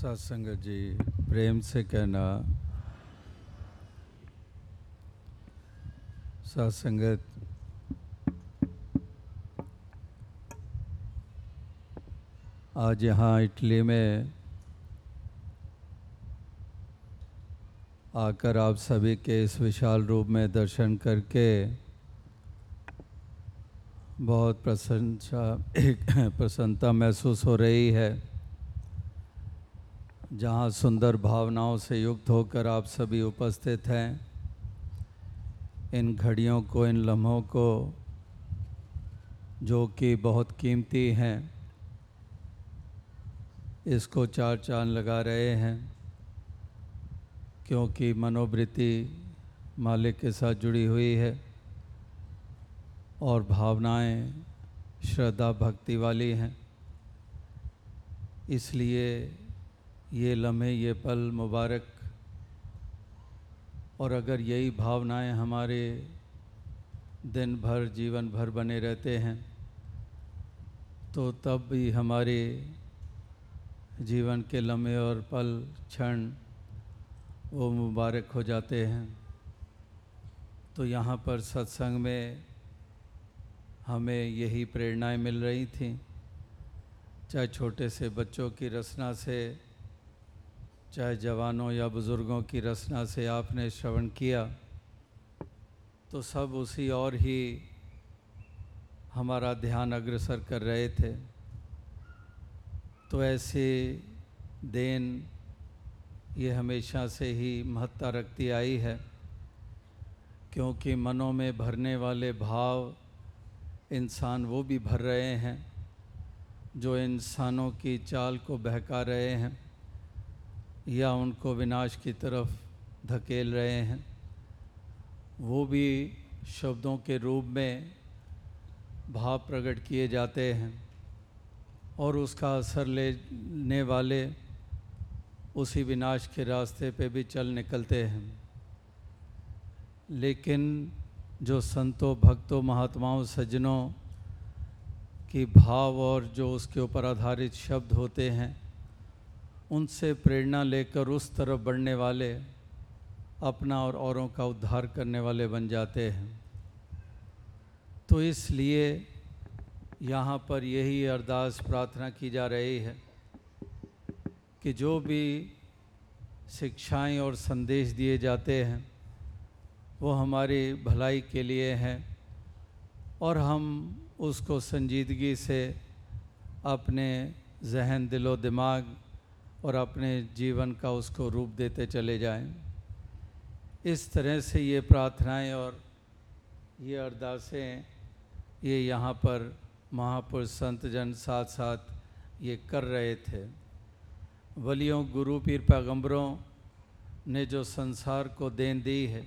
सत्संगत जी, प्रेम से कहना। सत्संगत आज यहाँ इटली में आकर आप सभी के इस विशाल रूप में दर्शन करके बहुत एक प्रसन्नता महसूस हो रही है। जहाँ सुंदर भावनाओं से युक्त होकर आप सभी उपस्थित हैं, इन घड़ियों को, इन लम्हों को, जो कि बहुत कीमती हैं, इसको चार चाँद लगा रहे हैं, क्योंकि मनोवृत्ति मालिक के साथ जुड़ी हुई है, और भावनाएँ श्रद्धा भक्ति वाली हैं। इसलिए ये लम्हे, ये पल मुबारक। और अगर यही भावनाएँ हमारे दिन भर, जीवन भर बने रहते हैं तो तब भी हमारे जीवन के लम्हे और पल क्षण वो मुबारक हो जाते हैं। तो यहाँ पर सत्संग में हमें यही प्रेरणाएँ मिल रही थी। चाहे छोटे से बच्चों की रचना से चाहे जवानों या बुज़ुर्गों की रचना से आपने श्रवण किया तो सब उसी और ही हमारा ध्यान अग्रसर कर रहे थे। तो ऐसे देन ये हमेशा से ही महत्ता रखती आई है, क्योंकि मनों में भरने वाले भाव इंसान वो भी भर रहे हैं, जो इंसानों की चाल को बहका रहे हैं। या उनको विनाश की तरफ़ धकेल रहे हैं, वो भी शब्दों के रूप में भाव प्रकट किए जाते हैं और उसका असर लेने वाले उसी विनाश के रास्ते पे भी चल निकलते हैं। लेकिन जो संतों, भक्तों, महात्माओं, सज्जनों की भाव और जो उसके ऊपर आधारित शब्द होते हैं उनसे प्रेरणा लेकर उस तरफ़ बढ़ने वाले अपना और औरों का उद्धार करने वाले बन जाते हैं। तो इसलिए यहाँ पर यही अरदास प्रार्थना की जा रही है कि जो भी शिक्षाएँ और संदेश दिए जाते हैं, वो हमारी भलाई के लिए हैं और हम उसको संजीदगी से अपने जहन, दिलो, दिमाग और अपने जीवन का उसको रूप देते चले जाएँ। इस तरह से ये प्रार्थनाएँ और ये अरदासें, ये यहाँ पर महापुरुष संत जन साथ साथ ये कर रहे थे। वलियों, गुरु, पीर पैगंबरों ने जो संसार को देन दी है,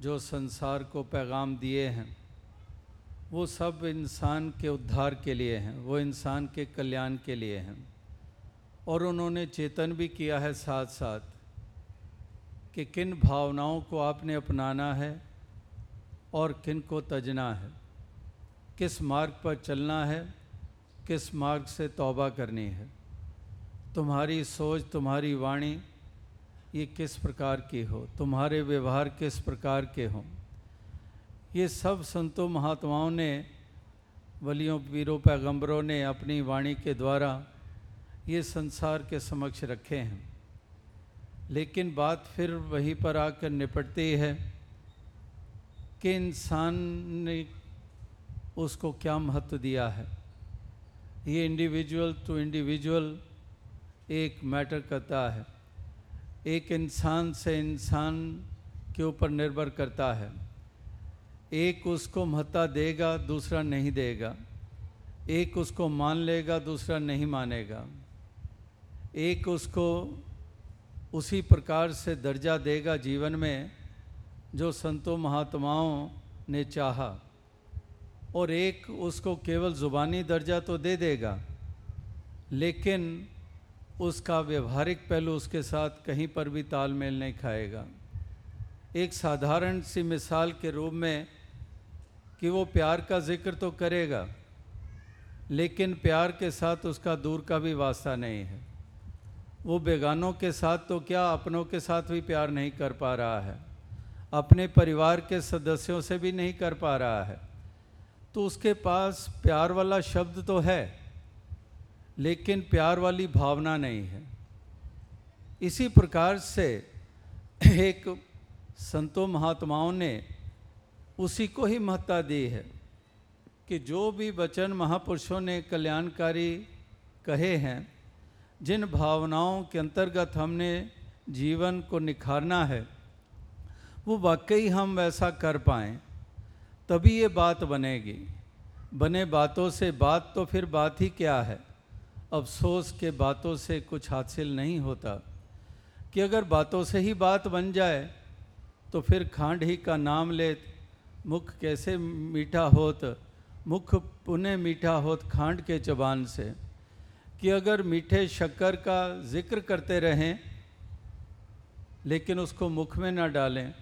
जो संसार को पैगाम दिए हैं, वो सब इंसान के उद्धार के लिए हैं, वो इंसान के कल्याण के लिए हैं। और उन्होंने चेतन भी किया है साथ साथ कि किन भावनाओं को आपने अपनाना है और किन को तजना है। किस मार्ग पर चलना है, किस मार्ग से तौबा करनी है। तुम्हारी सोच, तुम्हारी वाणी, ये किस प्रकार की हो? तुम्हारे व्यवहार किस प्रकार के हों? ये सब संतों महात्माओं ने, वलियों, वीरों, पैगंबरों ने अपनी वाणी के द्वारा ये संसार के समक्ष रखे हैं। लेकिन बात फिर वहीं पर आकर निपटती है कि इंसान ने उसको क्या महत्व दिया है। ये इंडिविजुअल टू इंडिविजुअल एक मैटर करता है। एक इंसान से इंसान के ऊपर निर्भर करता है। एक उसको महत्ता देगा, दूसरा नहीं देगा। एक उसको मान लेगा, दूसरा नहीं मानेगा। एक उसको उसी प्रकार से दर्जा देगा जीवन में जो संतों महात्माओं ने चाहा। और एक उसको केवल ज़ुबानी दर्जा तो दे देगा, लेकिन उसका व्यवहारिक पहलू उसके साथ कहीं पर भी तालमेल नहीं खाएगा। एक साधारण सी मिसाल के रूप में कि वो प्यार का ज़िक्र तो करेगा, लेकिन प्यार के साथ उसका दूर का भी वास्ता नहीं है। वो बेगानों के साथ तो क्या अपनों के साथ भी प्यार नहीं कर पा रहा है? अपने परिवार के सदस्यों से भी नहीं कर पा रहा है। तो उसके पास प्यार वाला शब्द तो है, लेकिन प्यार वाली भावना नहीं है। इसी प्रकार से एक संतों महात्माओं ने उसी को ही महत्ता दी है कि जो भी वचन महापुरुषों ने कल्याणकारी कहे हैं जिन भावनाओं के अंतर्गत हमने जीवन को निखारना है, वो वाकई हम वैसा कर पाएँ, तभी ये बात बनेगी। बने बातों से बात तो फिर बात ही क्या है? अफसोस के बातों से कुछ हासिल नहीं होता। कि अगर बातों से ही बात बन जाए तो फिर खांड ही का नाम ले मुख कैसे मीठा होत, मुख पुनः मीठा होत खांड के चबान से। कि अगर मीठे शक्कर का ज़िक्र करते रहें, लेकिन उसको मुख में ना डालें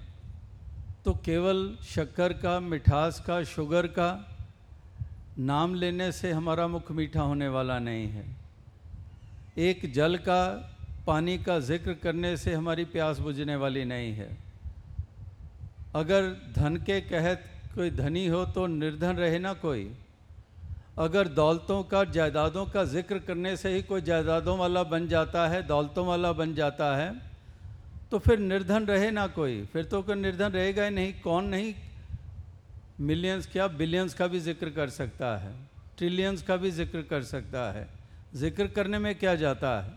तो केवल शक्कर का, मिठास का, शुगर का नाम लेने से हमारा मुख मीठा होने वाला नहीं है। एक जल का, पानी का ज़िक्र करने से हमारी प्यास बुझने वाली नहीं है। अगर धन के कहत कोई धनी हो तो निर्धन रहे ना कोई। अगर दौलतों का, जायदादों का ज़िक्र करने से ही कोई जायदादों वाला बन जाता है, दौलतों वाला बन जाता है तो फिर निर्धन रहे ना कोई? फिर तो कोई निर्धन रहेगा ही नहीं। कौन नहीं? मिलियंस क्या? बिलियंस का भी ज़िक्र कर सकता है। ट्रिलियंस का भी ज़िक्र कर सकता है। ज़िक्र करने में क्या जाता है?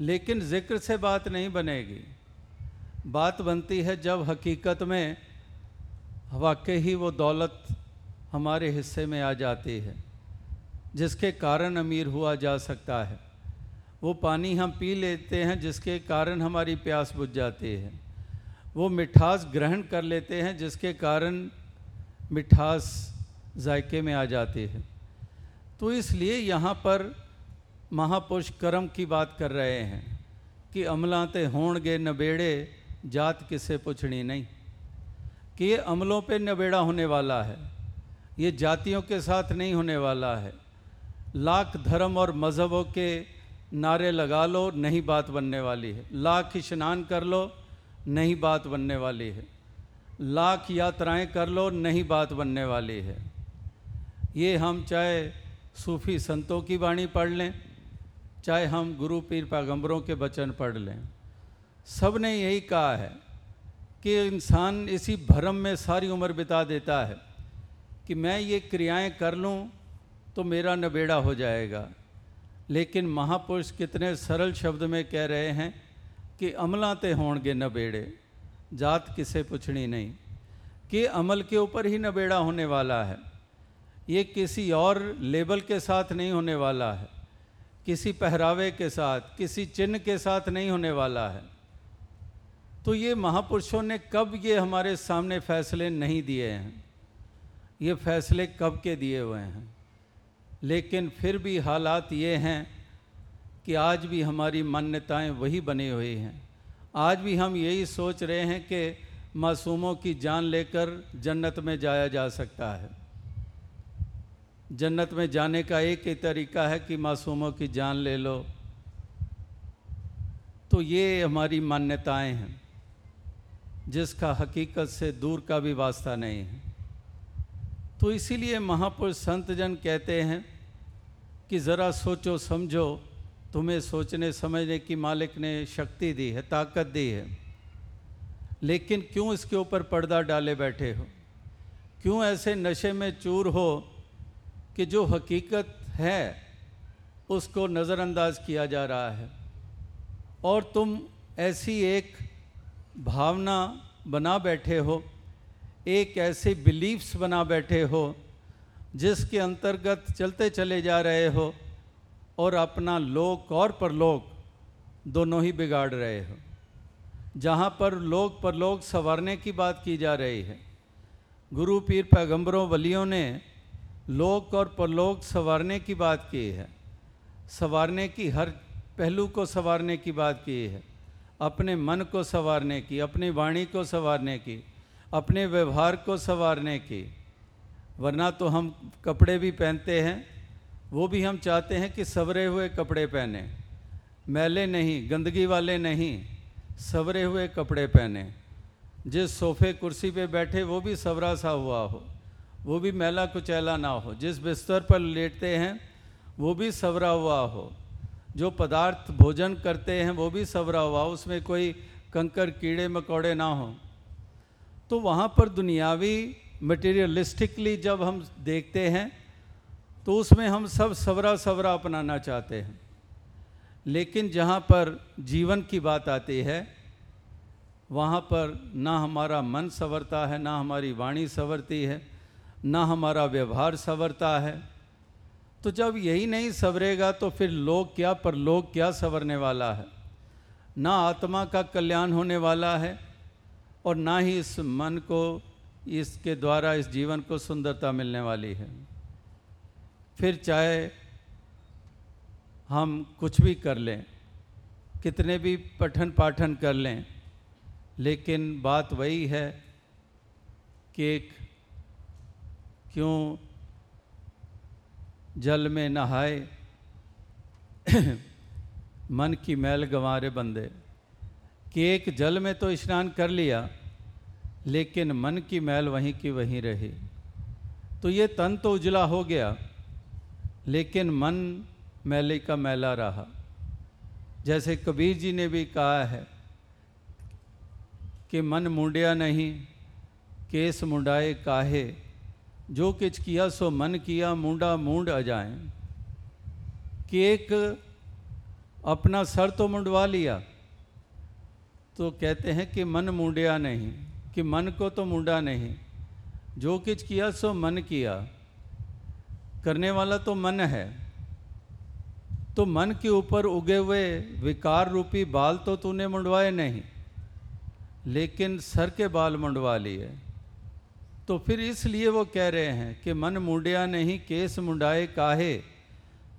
लेकिन ज़िक्र से बात नहीं बनेगी। बात बनती है जब हकीकत में वाकई ही वो दौलत हमारे हिस्से में आ जाती है, जिसके कारण अमीर हुआ जा सकता है। वो पानी हम पी लेते हैं, जिसके कारण हमारी प्यास बुझ जाती है। वो मिठास ग्रहण कर लेते हैं, जिसके कारण मिठास जायके में आ जाती है। तो इसलिए यहाँ पर महापुरुष कर्म की बात कर रहे हैं कि अमलाते होणगे नबेड़े जात किसे पुछनी नहीं। कि ये अमलों पे नबेड़ा होने वाला है। ये जातियों के साथ नहीं होने वाला है। लाख धर्म और मज़हबों के नारे लगा लो, नहीं बात बनने वाली है। लाख स्नान कर लो, नहीं बात बनने वाली है। लाख यात्राएँ कर लो, नहीं बात बनने वाली है। ये हम चाहे सूफी संतों की वाणी पढ़ लें, चाहे हम गुरु पीर पैगंबरों के वचन पढ़ लें। सबने यही कहा है कि इंसान इसी भरम में सारी उम्र बिता देता है। कि मैं ये क्रियाएँ कर लूँ तो मेरा नबेड़ा हो जाएगा। लेकिन महापुरुष कितने सरल शब्द में कह रहे हैं कि अमला अमलाते होंगे नबेड़े, जात किसे पूछनी नहीं। कि अमल के ऊपर ही नबेड़ा होने वाला है। ये किसी और लेबल के साथ नहीं होने वाला है। किसी पहरावे के साथ, किसी चिन्ह के साथ नहीं होने वाला है। तो ये महापुरुषों ने कब ये हमारे सामने फैसले नहीं दिए हैं? ये फैसले कब के दिए हुए हैं? लेकिन फिर भी हालात ये हैं कि आज भी हमारी मान्यताएँ वही बनी हुई हैं। आज भी हम यही सोच रहे हैं कि मासूमों की जान लेकर जन्नत में जाया जा सकता है। जन्नत में जाने का एक ही तरीका है कि मासूमों की जान ले लो। तो ये हमारी मान्यताएँ हैं, जिसका हकीकत से दूर का भी वास्ता नहीं है। तो इसीलिए महापुरुष संत जन कहते हैं कि ज़रा सोचो, समझो, तुम्हें सोचने, समझने की मालिक ने शक्ति दी है, ताकत दी है। लेकिन क्यों इसके ऊपर पर्दा डाले बैठे हो? क्यों ऐसे नशे में चूर हो कि जो हकीकत है, उसको नज़रअंदाज किया जा रहा है? और तुम ऐसी एक भावना बना बैठे हो एक ऐसे बिलीफ्स बना बैठे हो, जिसके अंतर्गत चलते चले जा रहे हो और अपना लोक और परलोक दोनों ही बिगाड़ रहे हो। जहाँ पर लोक परलोक संवारने की बात की जा रही है, गुरु पीर पैगंबरों वलियों ने लोक और परलोक संवारने की बात की है। संवारने की, हर पहलू को संवारने की बात की है। अपने मन को संवारने की, अपनी वाणी को संवारने की। अपने व्यवहार को संवारने की। वरना तो हम कपड़े भी पहनते हैं, वो भी हम चाहते हैं कि सवरे हुए कपड़े पहने। मैले नहीं, गंदगी वाले नहीं, सवरे हुए कपड़े पहने। जिस सोफे कुर्सी पे बैठे, वो भी सवरा सा हुआ हो। वो भी मैला कुचैला ना हो। जिस बिस्तर पर लेटते हैं, वो भी सवरा हुआ हो। जो पदार्थ भोजन करते हैं, वो भी सवरा हुआ हो। उसमें कोई कंकर, कीड़े, मकोड़े ना हो। तो वहाँ पर दुनियावी मटेरियलिस्टिकली जब हम देखते हैं तो उसमें हम सब सवरा सवरा अपनाना चाहते हैं। लेकिन जहाँ पर जीवन की बात आती है, वहाँ पर ना हमारा मन संवरता है, ना हमारी वाणी संवरती है, ना हमारा व्यवहार संवरता है। तो जब यही नहीं सवरेगा तो फिर लोग क्या पर लोग क्या संवरने वाला है? ना आत्मा का कल्याण होने वाला है और ना ही इस मन को, इसके द्वारा, इस जीवन को सुंदरता मिलने वाली है। फिर चाहे हम कुछ भी कर लें, कितने भी पठन पाठन कर लें, लेकिन बात वही है कि एक क्यों जल में नहाए, मन की मैल गंवारे बंदे। कि एक जल में तो स्नान कर लिया, लेकिन मन की मैल वहीं की वहीं रही। तो ये तन तो उजला हो गया, लेकिन मन मैले का मैला रहा। जैसे कबीर जी ने भी कहा है कि मन मुंडिया नहीं, केस मुंडाए काहे। जो किच किया सो मन किया, मुंडा मूंड अजाए। कि एक अपना सर तो मुंडवा लिया तो कहते हैं कि मन मुंडिया नहीं, कि मन को तो मुंडा नहीं। जो किच किया, सो मन किया। करने वाला तो मन है। तो मन के ऊपर उगे हुए विकार रूपी बाल तो तूने मुंडवाए नहीं, लेकिन सर के बाल मुंडवा लिए। तो फिर इसलिए वो कह रहे हैं कि मन मुंडिया नहीं, केस मुंडाए काहे।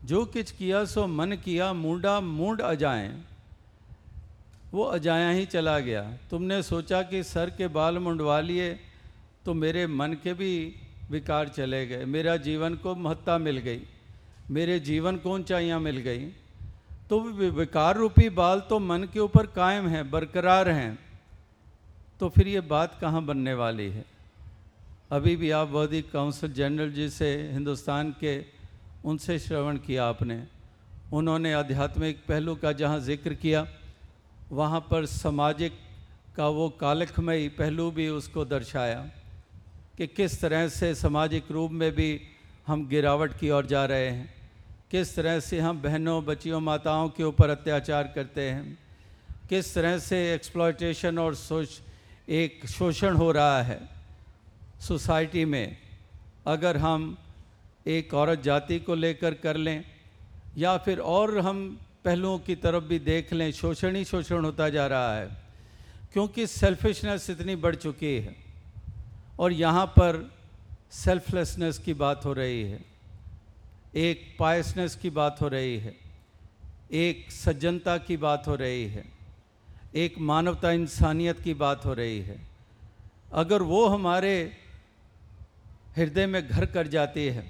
जो किच किया, सो मन किया, मुंडा मुंड अजाएँ। वो अजाया ही चला गया। तुमने सोचा कि सर के बाल मुंडवा लिए तो मेरे मन के भी विकार चले गए। मेरा जीवन को महत्ता मिल गई। मेरे जीवन को ऊंचाइयाँ मिल गई। तो विकार रूपी बाल तो मन के ऊपर कायम हैं, बरकरार हैं। तो फिर ये बात कहाँ बनने वाली है? अभी भी आप बौद्धिक काउंसिल जनरल जी से हिंदुस्तान के, उनसे श्रवण किया आपने। उन्होंने आध्यात्मिक पहलू का जहाँ ज़िक्र किया वहाँ पर सामाजिक का वो कालखमयी पहलू भी उसको दर्शाया कि किस तरह से सामाजिक रूप में भी हम गिरावट की ओर जा रहे हैं, किस तरह से हम बहनों, बच्चियों, माताओं के ऊपर अत्याचार करते हैं, किस तरह से एक्सप्लॉयटेशन और सोच, एक शोषण हो रहा है सोसाइटी में। अगर हम एक औरत जाति को लेकर कर लें या फिर और हम पहलुओं की तरफ़ भी देख लें, शोषण ही शोषण होता जा रहा है, क्योंकि सेल्फिशनेस इतनी बढ़ चुकी है और यहाँ पर सेल्फलेसनेस की बात हो रही है, एक पायसनेस की बात हो रही है, एक सज्जनता की बात हो रही है, एक मानवता इंसानियत की बात हो रही है। अगर वो हमारे हृदय में घर कर जाती है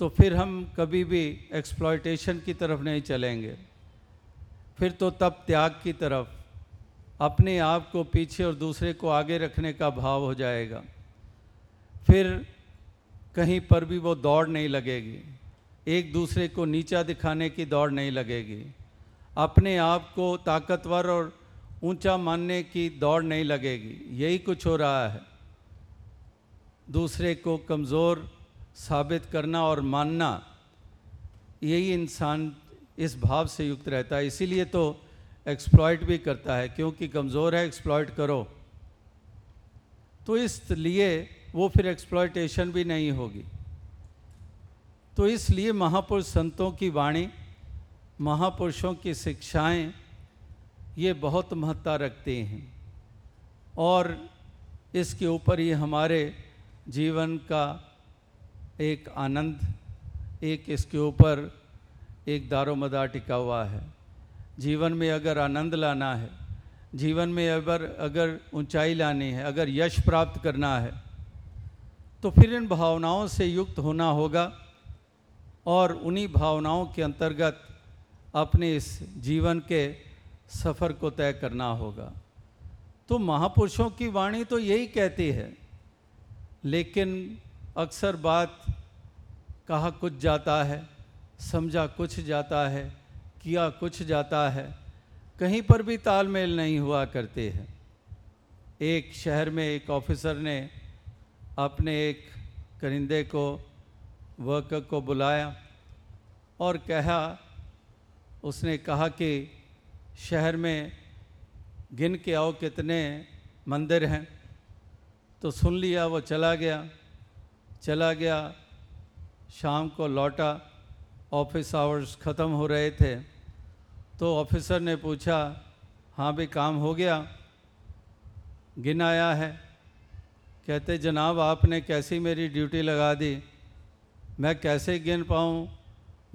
तो फिर हम कभी भी एक्सप्लॉयटेशन की तरफ़ नहीं चलेंगे। फिर तो तब त्याग की तरफ़, अपने आप को पीछे और दूसरे को आगे रखने का भाव हो जाएगा। फिर कहीं पर भी वो दौड़ नहीं लगेगी। एक दूसरे को नीचा दिखाने की दौड़ नहीं लगेगी। अपने आप को ताकतवर और ऊँचा मानने की दौड़ नहीं लगेगी। यही कुछ हो रहा है। दूसरे को कमज़ोर साबित करना और मानना, यही इंसान इस भाव से युक्त रहता है। इसीलिए तो एक्सप्लॉयट भी करता है, क्योंकि कमज़ोर है एक्सप्लॉयट करो। तो इसलिए वो फिर एक्सप्लॉयटेशन भी नहीं होगी। तो इसलिए महापुरुष संतों की वाणी, महापुरुषों की शिक्षाएँ, ये बहुत महत्ता रखते हैं। और इसके ऊपर ही हमारे जीवन का एक आनंद, एक इसके ऊपर एक दारो मदार टिका हुआ है। जीवन में अगर आनंद लाना है, जीवन में अगर अगर ऊंचाई लानी है, अगर यश प्राप्त करना है तो फिर इन भावनाओं से युक्त होना होगा और उन्हीं भावनाओं के अंतर्गत अपने इस जीवन के सफ़र को तय करना होगा। तो महापुरुषों की वाणी तो यही कहती है, लेकिन अक्सर बात कहा कुछ जाता है, समझा कुछ जाता है, किया कुछ जाता है, कहीं पर भी तालमेल नहीं हुआ करते हैं। एक शहर में एक ऑफिसर ने अपने एक करिंदे को, वर्कर को बुलाया और कहा, उसने कहा कि शहर में गिन के आओ कितने मंदिर हैं। तो सुन लिया, वो चला गया। चला गया। शाम को लौटा ऑफ़िस आवर्स ख़त्म हो रहे थे। तो ऑफिसर ने पूछा हाँ भी काम हो गया? गिन आया है। कहते, जनाब, आपने कैसी मेरी ड्यूटी लगा दी? मैं कैसे गिन पाऊँ?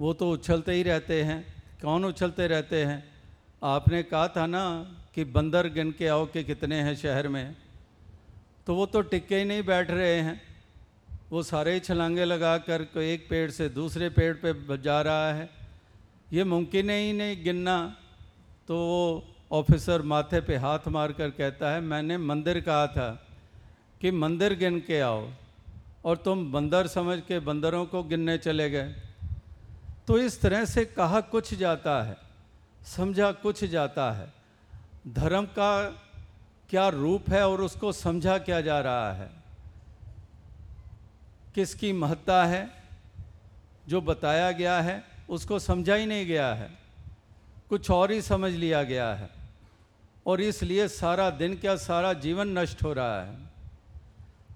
वो तो उछलते ही रहते हैं। कौन उछलते रहते हैं? आपने कहा था ना कि बंदर गिन के आओ कि कितने हैं शहर में। तो वो तो टिक्के ही नहीं बैठ रहे हैं। वो सारे छलांगे लगा कर को एक पेड़ से दूसरे पेड़ पे जा रहा है। ये मुमकिन ही नहीं गिनना। तो वो ऑफिसर माथे पे हाथ मार कर कहता है, मैंने मंदिर कहा था कि मंदिर गिन के आओ और तुम बंदर समझ के बंदरों को गिनने चले गए। तो इस तरह से कहा कुछ जाता है, समझा कुछ जाता है। धर्म का क्या रूप है और उसको समझा क्या जा रहा है? किसकी महत्ता है, जो बताया गया है, उसको समझा ही नहीं गया है। कुछ और ही समझ लिया गया है। और इसलिए सारा दिन क्या सारा जीवन नष्ट हो रहा है?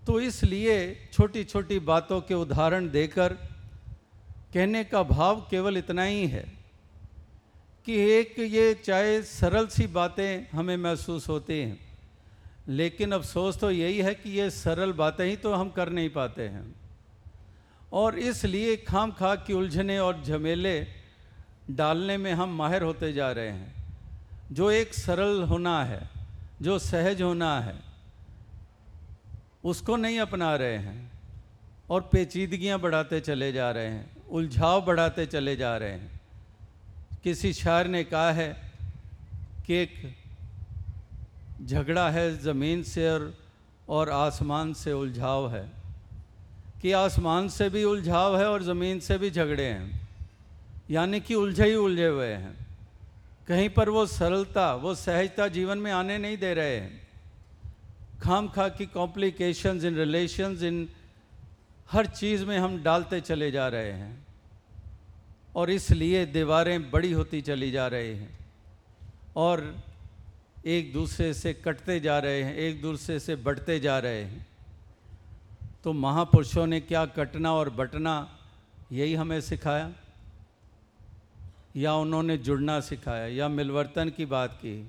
तो इसलिए छोटी छोटी बातों के उदाहरण देकर कहने का भाव केवल इतना ही है कि एक ये चाहे सरल सी बातें हमें महसूस होती हैं, लेकिन अफसोस तो यही है कि ये सरल बातें ही तो हम कर नहीं पाते हैं। और इसलिए खाम खा की उलझने और झमेले डालने में हम माहिर होते जा रहे हैं। जो एक सरल होना है जो सहज होना है उसको नहीं अपना रहे हैं और पेचीदगियाँ बढ़ाते चले जा रहे हैं उलझाव बढ़ाते चले जा रहे हैं। किसी शायर ने कहा है कि एक झगड़ा है ज़मीन से और, और आसमान से उलझाव है। कि आसमान से भी उलझाव है और ज़मीन से भी झगड़े हैं। यानी कि उलझे ही उलझे हुए हैं। कहीं पर वो सरलता, वो सहजता जीवन में आने नहीं दे रहे हैं। खाम खा की कॉम्प्लिकेशंस इन रिलेशंस इन हर चीज़ में हम डालते चले जा रहे हैं। और इसलिए दीवारें बड़ी होती चली जा रही हैं। और एक दूसरे से कटते जा रहे हैं, एक दूसरे से बढ़ते जा रहे हैं। तो महापुरुषों ने क्या कटना और बटना यही हमें सिखाया? या उन्होंने जुड़ना सिखाया? या मिलवर्तन की बात की?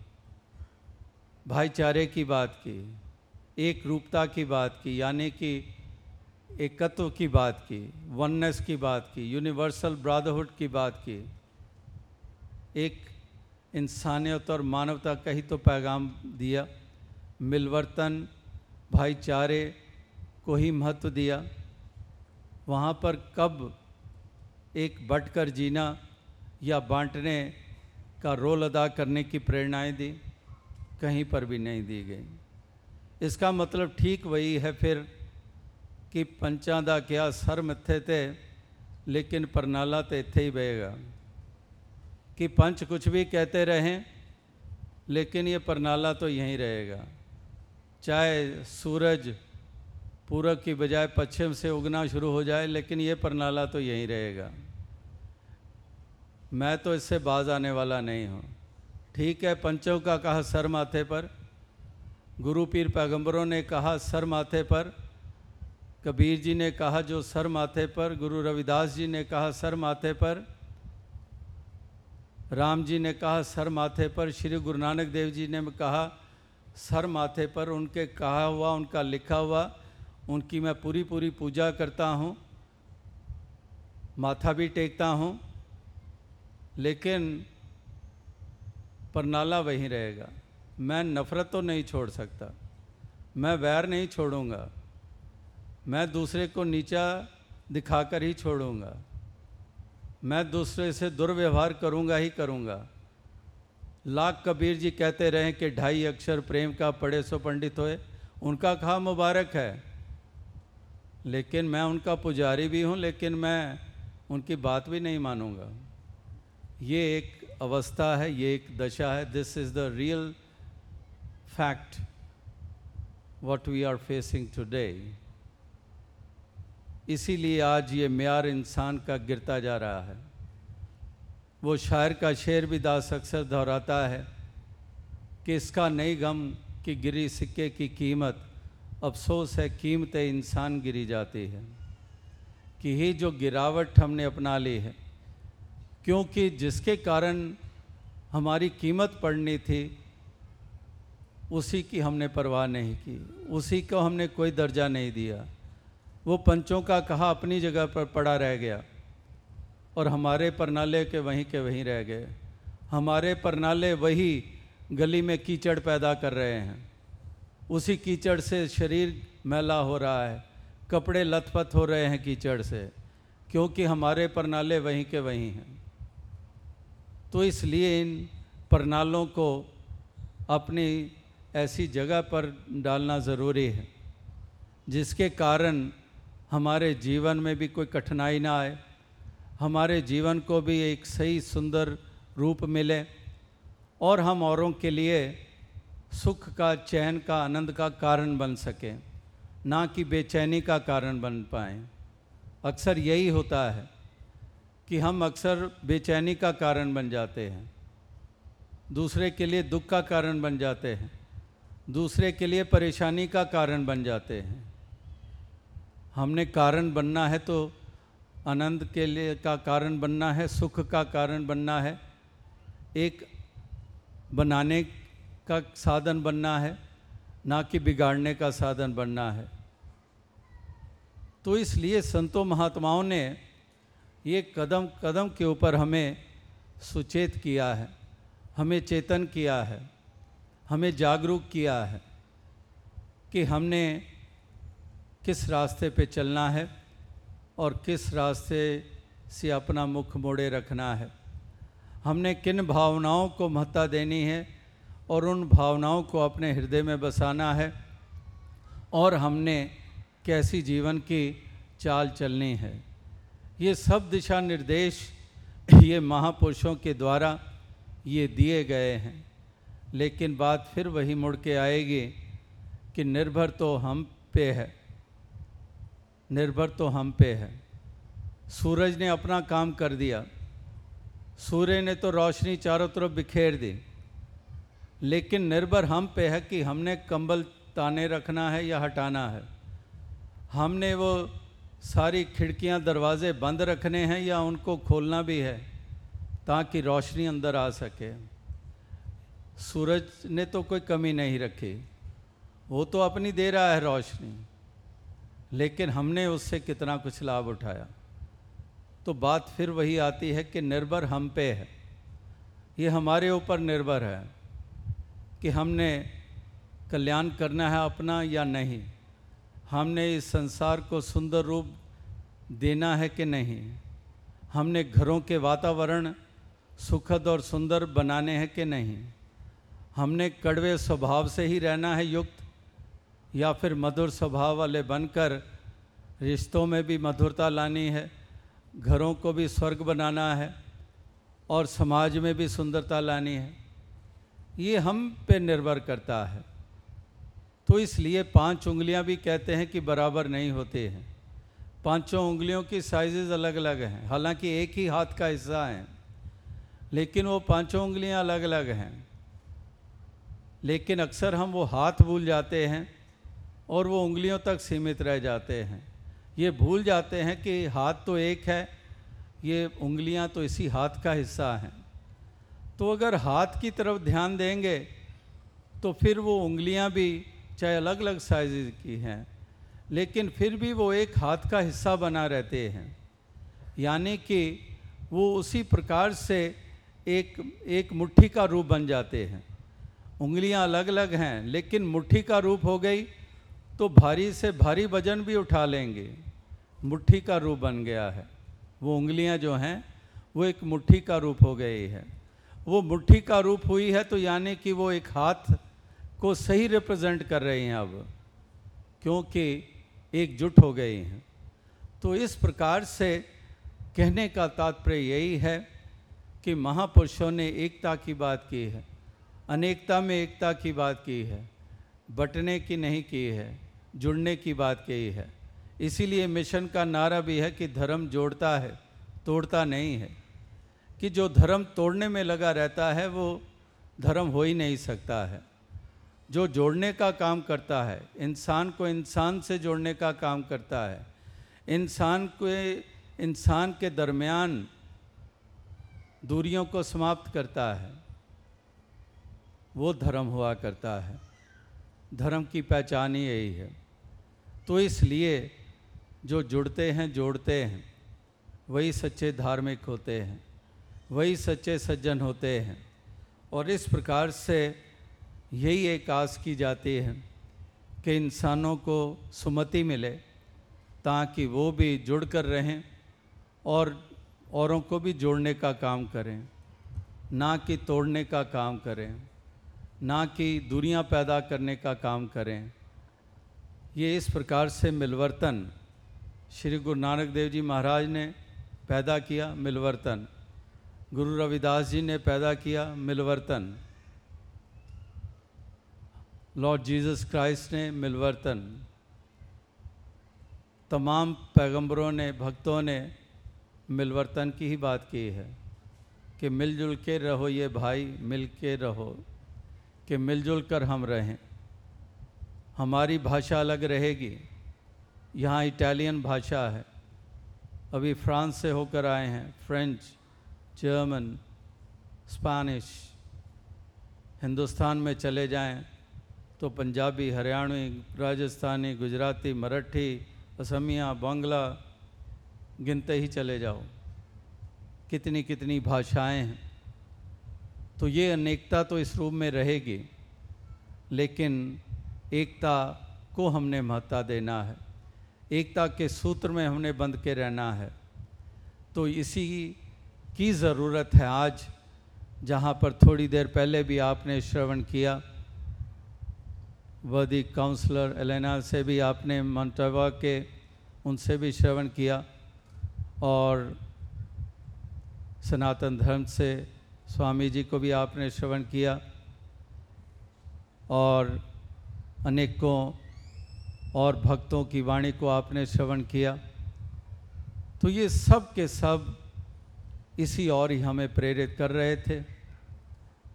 भाईचारे की बात की? एक रूपता की बात की? यानी कि एकत्व की बात की? वननेस की बात की? यूनिवर्सल ब्रादरहुड की बात की? एक इंसानियत और मानवता का ही तो पैगाम दिया। मिलवर्तन, भाईचारे को ही महत्व दिया। वहाँ पर कब एक बट कर जीना या बांटने का रोल अदा करने की प्रेरणाएँ दी, कहीं पर भी नहीं दी गई। इसका मतलब ठीक वही है फिर कि पंचादा क्या सर मथे थे, लेकिन परनाला तो इत्थे ही बहेगा। कि पंच कुछ भी कहते रहें, लेकिन ये परनाला तो यहीं रहेगा। चाहे सूरज पूरब की बजाय पश्चिम से उगना शुरू हो जाए, लेकिन ये परनाला तो यहीं रहेगा। मैं तो इससे बाज आने वाला नहीं हूँ। ठीक है, पंचों का कहा सर माथे पर। गुरु पीर पैगंबरों ने कहा सर माथे पर। कबीर जी ने कहा जो सर माथे पर। गुरु रविदास जी ने कहा सर माथे पर। राम जी ने कहा सर माथे पर। श्री गुरु नानक देव जी ने कहा सर माथे पर। उनके कहा हुआ, उनका लिखा हुआ उनकी मैं पूरी पूरी पूजा करता हूँ, माथा भी टेकता हूँ, लेकिन परनाला वहीं रहेगा। मैं नफ़रत तो नहीं छोड़ सकता, मैं वैर नहीं छोड़ूँगा, मैं दूसरे को नीचा दिखाकर ही छोड़ूँगा, मैं दूसरे से दुर्व्यवहार करूँगा ही करूँगा। लाख कबीर जी कहते रहे कि ढाई अक्षर प्रेम का पढ़े सो पंडित होए, उनका कहा मुबारक है। लेकिन मैं उनका पुजारी भी हूँ, लेकिन मैं उनकी बात भी नहीं मानूँगा। ये एक अवस्था है, ये एक दशा है। This is the real fact what we are facing today. इसीलिए आज ये म्यार इंसान का गिरता जा रहा है। वो शायर का शेर भी दास अक्सर दोहराता है कि इसका नहीं गम कि गिरी सिक्के की कीमत अफसोस है, कीमत इंसान गिरी जाती है कि ये जो गिरावट हमने अपना ली है, क्योंकि जिसके कारण हमारी कीमत पड़नी थी, उसी की हमने परवाह नहीं की, उसी को हमने कोई दर्जा नहीं दिया। वो पंचों का कहा अपनी जगह पर पड़ा रह गया, और हमारे परनाले के वहीं के वहीं रह गए। हमारे परनाले वही गली में कीचड़ पैदा कर रहे हैं। उसी कीचड़ से शरीर मैला हो रहा है। कपड़े लथपथ हो रहे हैं कीचड़ से, क्योंकि हमारे परनाले वहीं के वहीं हैं। तो इसलिए इन परनालों को अपनी ऐसी जगह पर डालना ज़रूरी है, जिसके कारण हमारे जीवन में भी कोई कठिनाई ना आए, हमारे जीवन को भी एक सही सुंदर रूप मिले, और हम औरों के लिए सुख का, चैन का, आनंद का कारण बन सकें, ना कि बेचैनी का कारण बन पाए। अक्सर यही होता है कि हम अक्सर बेचैनी का कारण बन जाते हैं, दूसरे के लिए दुख का कारण बन जाते हैं, दूसरे के लिए परेशानी का कारण बन जाते हैं। हमने कारण बनना है तो आनंद के लिए का कारण बनना है, सुख का कारण बनना है। एक बनाने का साधन बनना है, ना कि बिगाड़ने का साधन बनना है। तो इसलिए संतों महात्माओं ने ये कदम कदम के ऊपर हमें सुचेत किया है, हमें चेतन किया है, हमें जागरूक किया है कि हमने किस रास्ते पे चलना है और किस रास्ते से अपना मुख मोड़े रखना है। हमने किन भावनाओं को महत्ता देनी है और उन भावनाओं को अपने हृदय में बसाना है और हमने कैसी जीवन की चाल चलनी है। ये सब दिशा निर्देश ये महापुरुषों के द्वारा ये दिए गए हैं। लेकिन बात फिर वही मुड़ के आएगी कि निर्भर तो हम पे है। निर्भर तो हम पे है। सूरज ने अपना काम कर दिया। सूर्य ने तो रोशनी चारों तरफ़ बिखेर दी। लेकिन निर्भर हम पे है कि हमने कंबल ताने रखना है या हटाना है। हमने वो सारी खिड़कियाँ, दरवाजे बंद रखने हैं या उनको खोलना भी है ताकि रोशनी अंदर आ सके। सूरज ने तो कोई कमी नहीं रखी। वो तो अपनी दे रहा है रोशनी, लेकिन हमने उससे कितना कुछ लाभ उठाया। तो बात फिर वही आती है कि निर्भर हम पे है। ये हमारे ऊपर निर्भर है। कि हमने कल्याण करना है अपना या नहीं? हमने इस संसार को सुंदर रूप देना है कि नहीं? हमने घरों के वातावरण सुखद और सुंदर बनाने हैं कि नहीं? हमने कड़वे स्वभाव से ही रहना है युक्त, या फिर मधुर स्वभाव वाले बनकर रिश्तों में भी मधुरता लानी है, घरों को भी स्वर्ग बनाना है, और समाज में भी सुंदरता लानी है? ये हम पे निर्भर करता है। तो इसलिए पाँच उंगलियाँ भी कहते हैं कि बराबर नहीं होते हैं। पाँचों उंगलियों की साइजेज अलग अलग हैं। हालाँकि एक ही हाथ का हिस्सा है, लेकिन वो पाँचों उंगलियाँ अलग अलग हैं। लेकिन अक्सर हम वो हाथ भूल जाते हैं और वो उंगलियों तक सीमित रह जाते हैं। ये भूल जाते हैं कि हाथ तो एक है, ये उंगलियाँ तो इसी हाथ का हिस्सा हैं। तो अगर हाथ की तरफ़ ध्यान देंगे तो फिर वो उंगलियाँ भी चाहे अलग अलग साइज़ की हैं, लेकिन फिर भी वो एक हाथ का हिस्सा बना रहते हैं। यानी कि वो उसी प्रकार से एक एक मुट्ठी का रूप बन जाते हैं। उंगलियाँ अलग अलग हैं, लेकिन मुट्ठी का रूप हो गई तो भारी से भारी वज़न भी उठा लेंगे। मुट्ठी का रूप बन गया है। वो उंगलियाँ जो हैं, वो एक मुट्ठी का रूप हो गई है। वो मुट्ठी का रूप हुई है तो यानी कि वो एक हाथ को सही रिप्रेजेंट कर रहे हैं अब, क्योंकि एकजुट हो गई हैं। तो इस प्रकार से कहने का तात्पर्य यही है कि महापुरुषों ने एकता की बात की है, अनेकता में एकता की बात की है, बटने की नहीं की है, जुड़ने की बात की है। इसीलिए मिशन का नारा भी है कि धर्म जोड़ता है, तोड़ता नहीं है। कि जो धर्म तोड़ने में लगा रहता है, वो धर्म हो ही नहीं सकता है। जो जोड़ने का काम करता है, इंसान को इंसान से जोड़ने का काम करता है, इंसान को, इंसान के दरमियान दूरियों को समाप्त करता है, वो धर्म हुआ करता है। धर्म की पहचान ही यही है। तो इसलिए जो जुड़ते हैं, जोड़ते हैं, वही सच्चे धार्मिक होते हैं। वही सच्चे सज्जन होते हैं। और इस प्रकार से यही एक आस की जाती है कि इंसानों को सुमति मिले, ताकि वो भी जुड़ कर रहें और औरों को भी जोड़ने का काम करें। ना कि तोड़ने का काम करें, ना कि दूरियाँ पैदा करने का काम करें। ये इस प्रकार से मिलवर्तन श्री गुरु नानक देव जी महाराज ने पैदा किया मिलवर्तन। गुरु रविदास जी ने पैदा किया मिलवर्तन। लॉर्ड जीसस क्राइस्ट ने मिलवर्तन। तमाम पैगंबरों ने, भक्तों ने मिलवर्तन की ही बात की है कि मिलजुल के रहो ये भाई, मिल के रहो कि मिलजुल कर हम रहें। हमारी भाषा अलग रहेगी। यहाँ इटालियन भाषा है। अभी फ्रांस से होकर आए हैं, फ्रेंच जर्मन स्पेनिश हिंदुस्तान में चले जाएँ तो पंजाबी, हरियाणवी, राजस्थानी, गुजराती, मराठी, असमिया, बांग्ला गिनते ही चले जाओ। कितनी कितनी भाषाएँ हैं। तो ये अनेकता तो इस रूप में रहेगी, लेकिन एकता को हमने महत्ता देना है। एकता के सूत्र में हमने बंध के रहना है। तो इसी की ज़रूरत है आज, जहाँ पर थोड़ी देर पहले भी आपने श्रवण किया। वदी काउंसलर एलेना से भी आपने मंटवा के उनसे भी श्रवण किया और सनातन धर्म से स्वामी जी को भी आपने श्रवण किया और अनेकों और भक्तों की वाणी को आपने श्रवण किया। तो ये सब के सब इसी और ही हमें प्रेरित कर रहे थे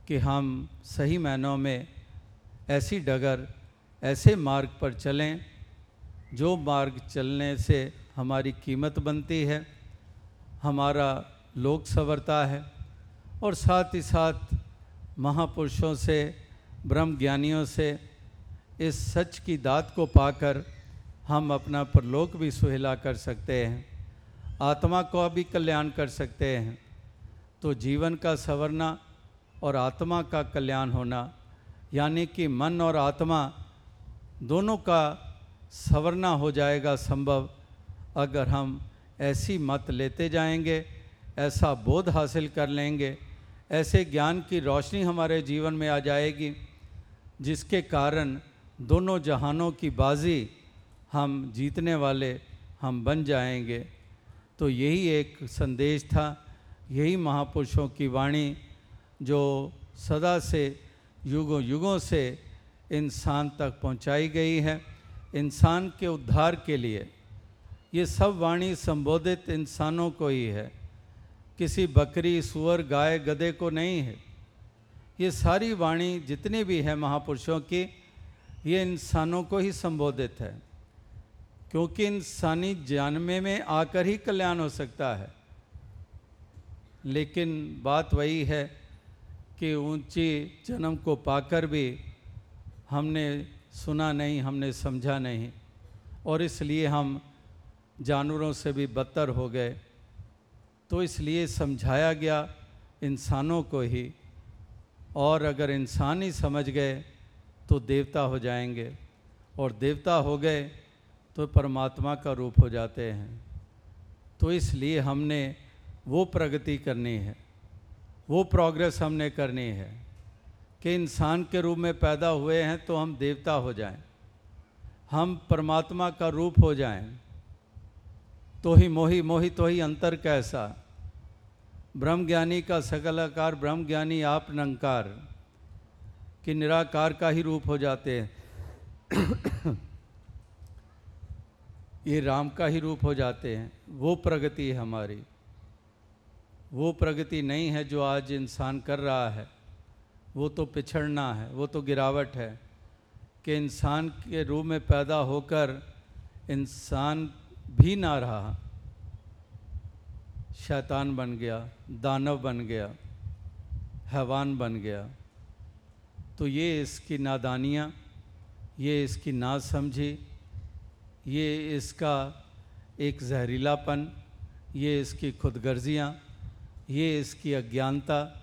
कि हम सही मायनों में ऐसी डगर, ऐसे मार्ग पर चलें, जो मार्ग चलने से हमारी कीमत बनती है, हमारा लोक संवरता है और साथ ही साथ महापुरुषों से ब्रह्म ज्ञानियों से इस सच की दात को पाकर हम अपना परलोक भी सुहेला कर सकते हैं। आत्मा को भी कल्याण कर सकते हैं। तो जीवन का संवरना और आत्मा का कल्याण होना, यानी कि मन और आत्मा दोनों का संवरना हो जाएगा संभव अगर हम ऐसी मत लेते जाएँगे, ऐसा बोध हासिल कर लेंगे, ऐसे ज्ञान की रोशनी हमारे जीवन में आ जाएगी, जिसके कारण दोनों जहानों की बाजी हम जीतने वाले हम बन जाएँगे। तो यही एक संदेश था, यही महापुरुषों की वाणी जो सदा से, युगों युगों से इंसान तक पहुंचाई गई है। इंसान के उद्धार के लिए ये सब वाणी संबोधित इंसानों को ही है। किसी बकरी, सुअर, गाय, गधे को नहीं है। ये सारी वाणी जितनी भी है महापुरुषों की, ये इंसानों को ही संबोधित है। क्योंकि इंसानी जन्मे में आकर ही कल्याण हो सकता है। लेकिन बात वही है कि ऊँची जन्म को पाकर भी हमने सुना नहीं, हमने समझा नहीं, और इसलिए हम जानवरों से भी बदतर हो गए। तो इसलिए समझाया गया इंसानों को ही, और अगर इंसान ही समझ गए तो देवता हो जाएँगे, और देवता हो गए तो परमात्मा का रूप हो जाते हैं। तो इसलिए हमने वो प्रगति करनी है, वो प्रोग्रेस हमने करनी है कि इंसान के रूप में पैदा हुए हैं तो हम देवता हो जाएँ, हम परमात्मा का रूप हो जाएँ। तो ही मोही मोही तो ही अंतर कैसा? ब्रह्म ज्ञानी का सकल आकार ब्रह्म ज्ञानी आप नंकार कि निराकार का ही रूप हो जाते हैं। ये राम का ही रूप हो जाते हैं। वो प्रगति है हमारी। वो प्रगति नहीं है जो आज इंसान कर रहा है। वो तो पिछड़ना है, वो तो गिरावट है कि इंसान के रूप में पैदा होकर इंसान भी ना रहा। शैतान बन गया, दानव बन गया, हैवान बन गया। तो ये इसकी नादानियाँ, ये इसकी ना समझी ये इसका एक जहरीलापन, ये इसकी खुदगर्जियाँ, ये इसकी अज्ञानता,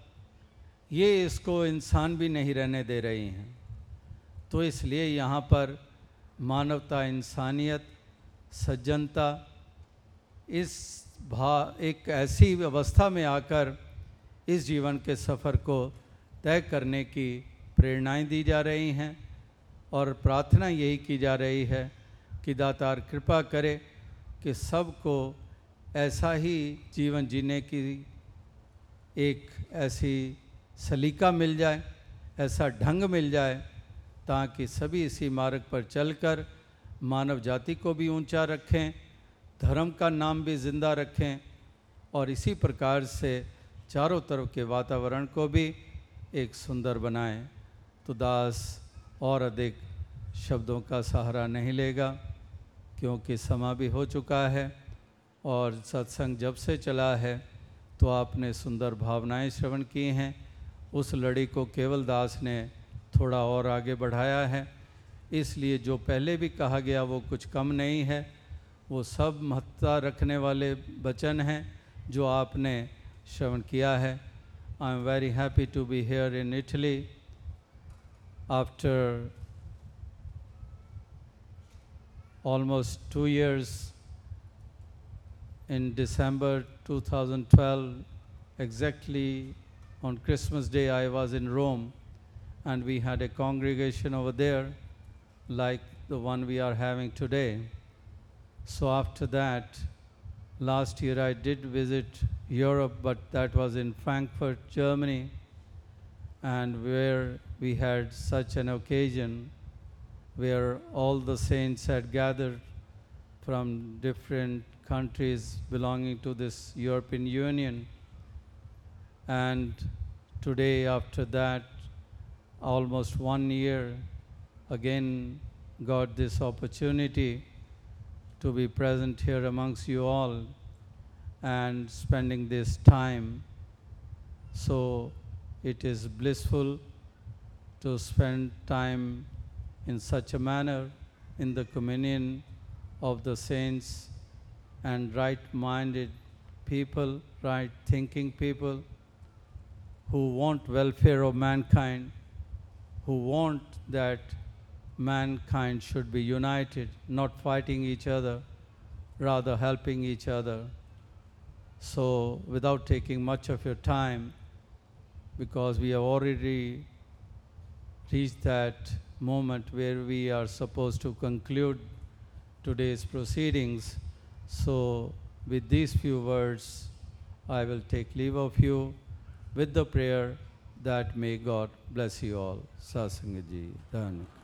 ये इसको इंसान भी नहीं रहने दे रही हैं। तो इसलिए यहाँ पर मानवता, इंसानियत, सज्जनता, इस भा, एक ऐसी अवस्था में आकर इस जीवन के सफ़र को तय करने की प्रेरणाएँ दी जा रही हैं और प्रार्थना यही की जा रही है कि दातार कृपा करे कि सबको ऐसा ही जीवन जीने की एक ऐसी सलीका मिल जाए, ऐसा ढंग मिल जाए, ताकि सभी इसी मार्ग पर चलकर मानव जाति को भी ऊँचा रखें, धर्म का नाम भी ज़िंदा रखें और इसी प्रकार से चारों तरफ़ के वातावरण को भी एक सुंदर बनाएँ। तो दास और अधिक शब्दों का सहारा नहीं लेगा। क्योंकि समा भी हो चुका है और सत्संग जब से चला है तो आपने सुंदर भावनाएँ श्रवण की हैं। उस लड़ी को केवल दास ने थोड़ा और आगे बढ़ाया है। इसलिए जो पहले भी कहा गया वो कुछ कम नहीं है। वो सब महत्ता रखने वाले वचन हैं जो आपने श्रवण किया है। I am very happy to be here in Italy after almost two years in December 2012, exactly on Christmas Day, I was in Rome and we had a congregation over there like the one we are having today. So after that, last year I did visit Europe, but that was in Frankfurt, Germany, and where we had such an occasion where all the saints had gathered from different countries belonging to this European Union. And today, after that, almost one year, again got this opportunity to be present here amongst you all and spending this time. So it is blissful to spend time in such a manner in the communion of the saints and right minded people, right thinking people who want welfare of mankind, who want that mankind should be united, not fighting each other, rather helping each other. So, without taking much of your time, because we have already reached that moment where we are supposed to conclude today's proceedings. So, with these few words, I will take leave of you with the prayer that may God bless you all. Sasangaji, Dhanak.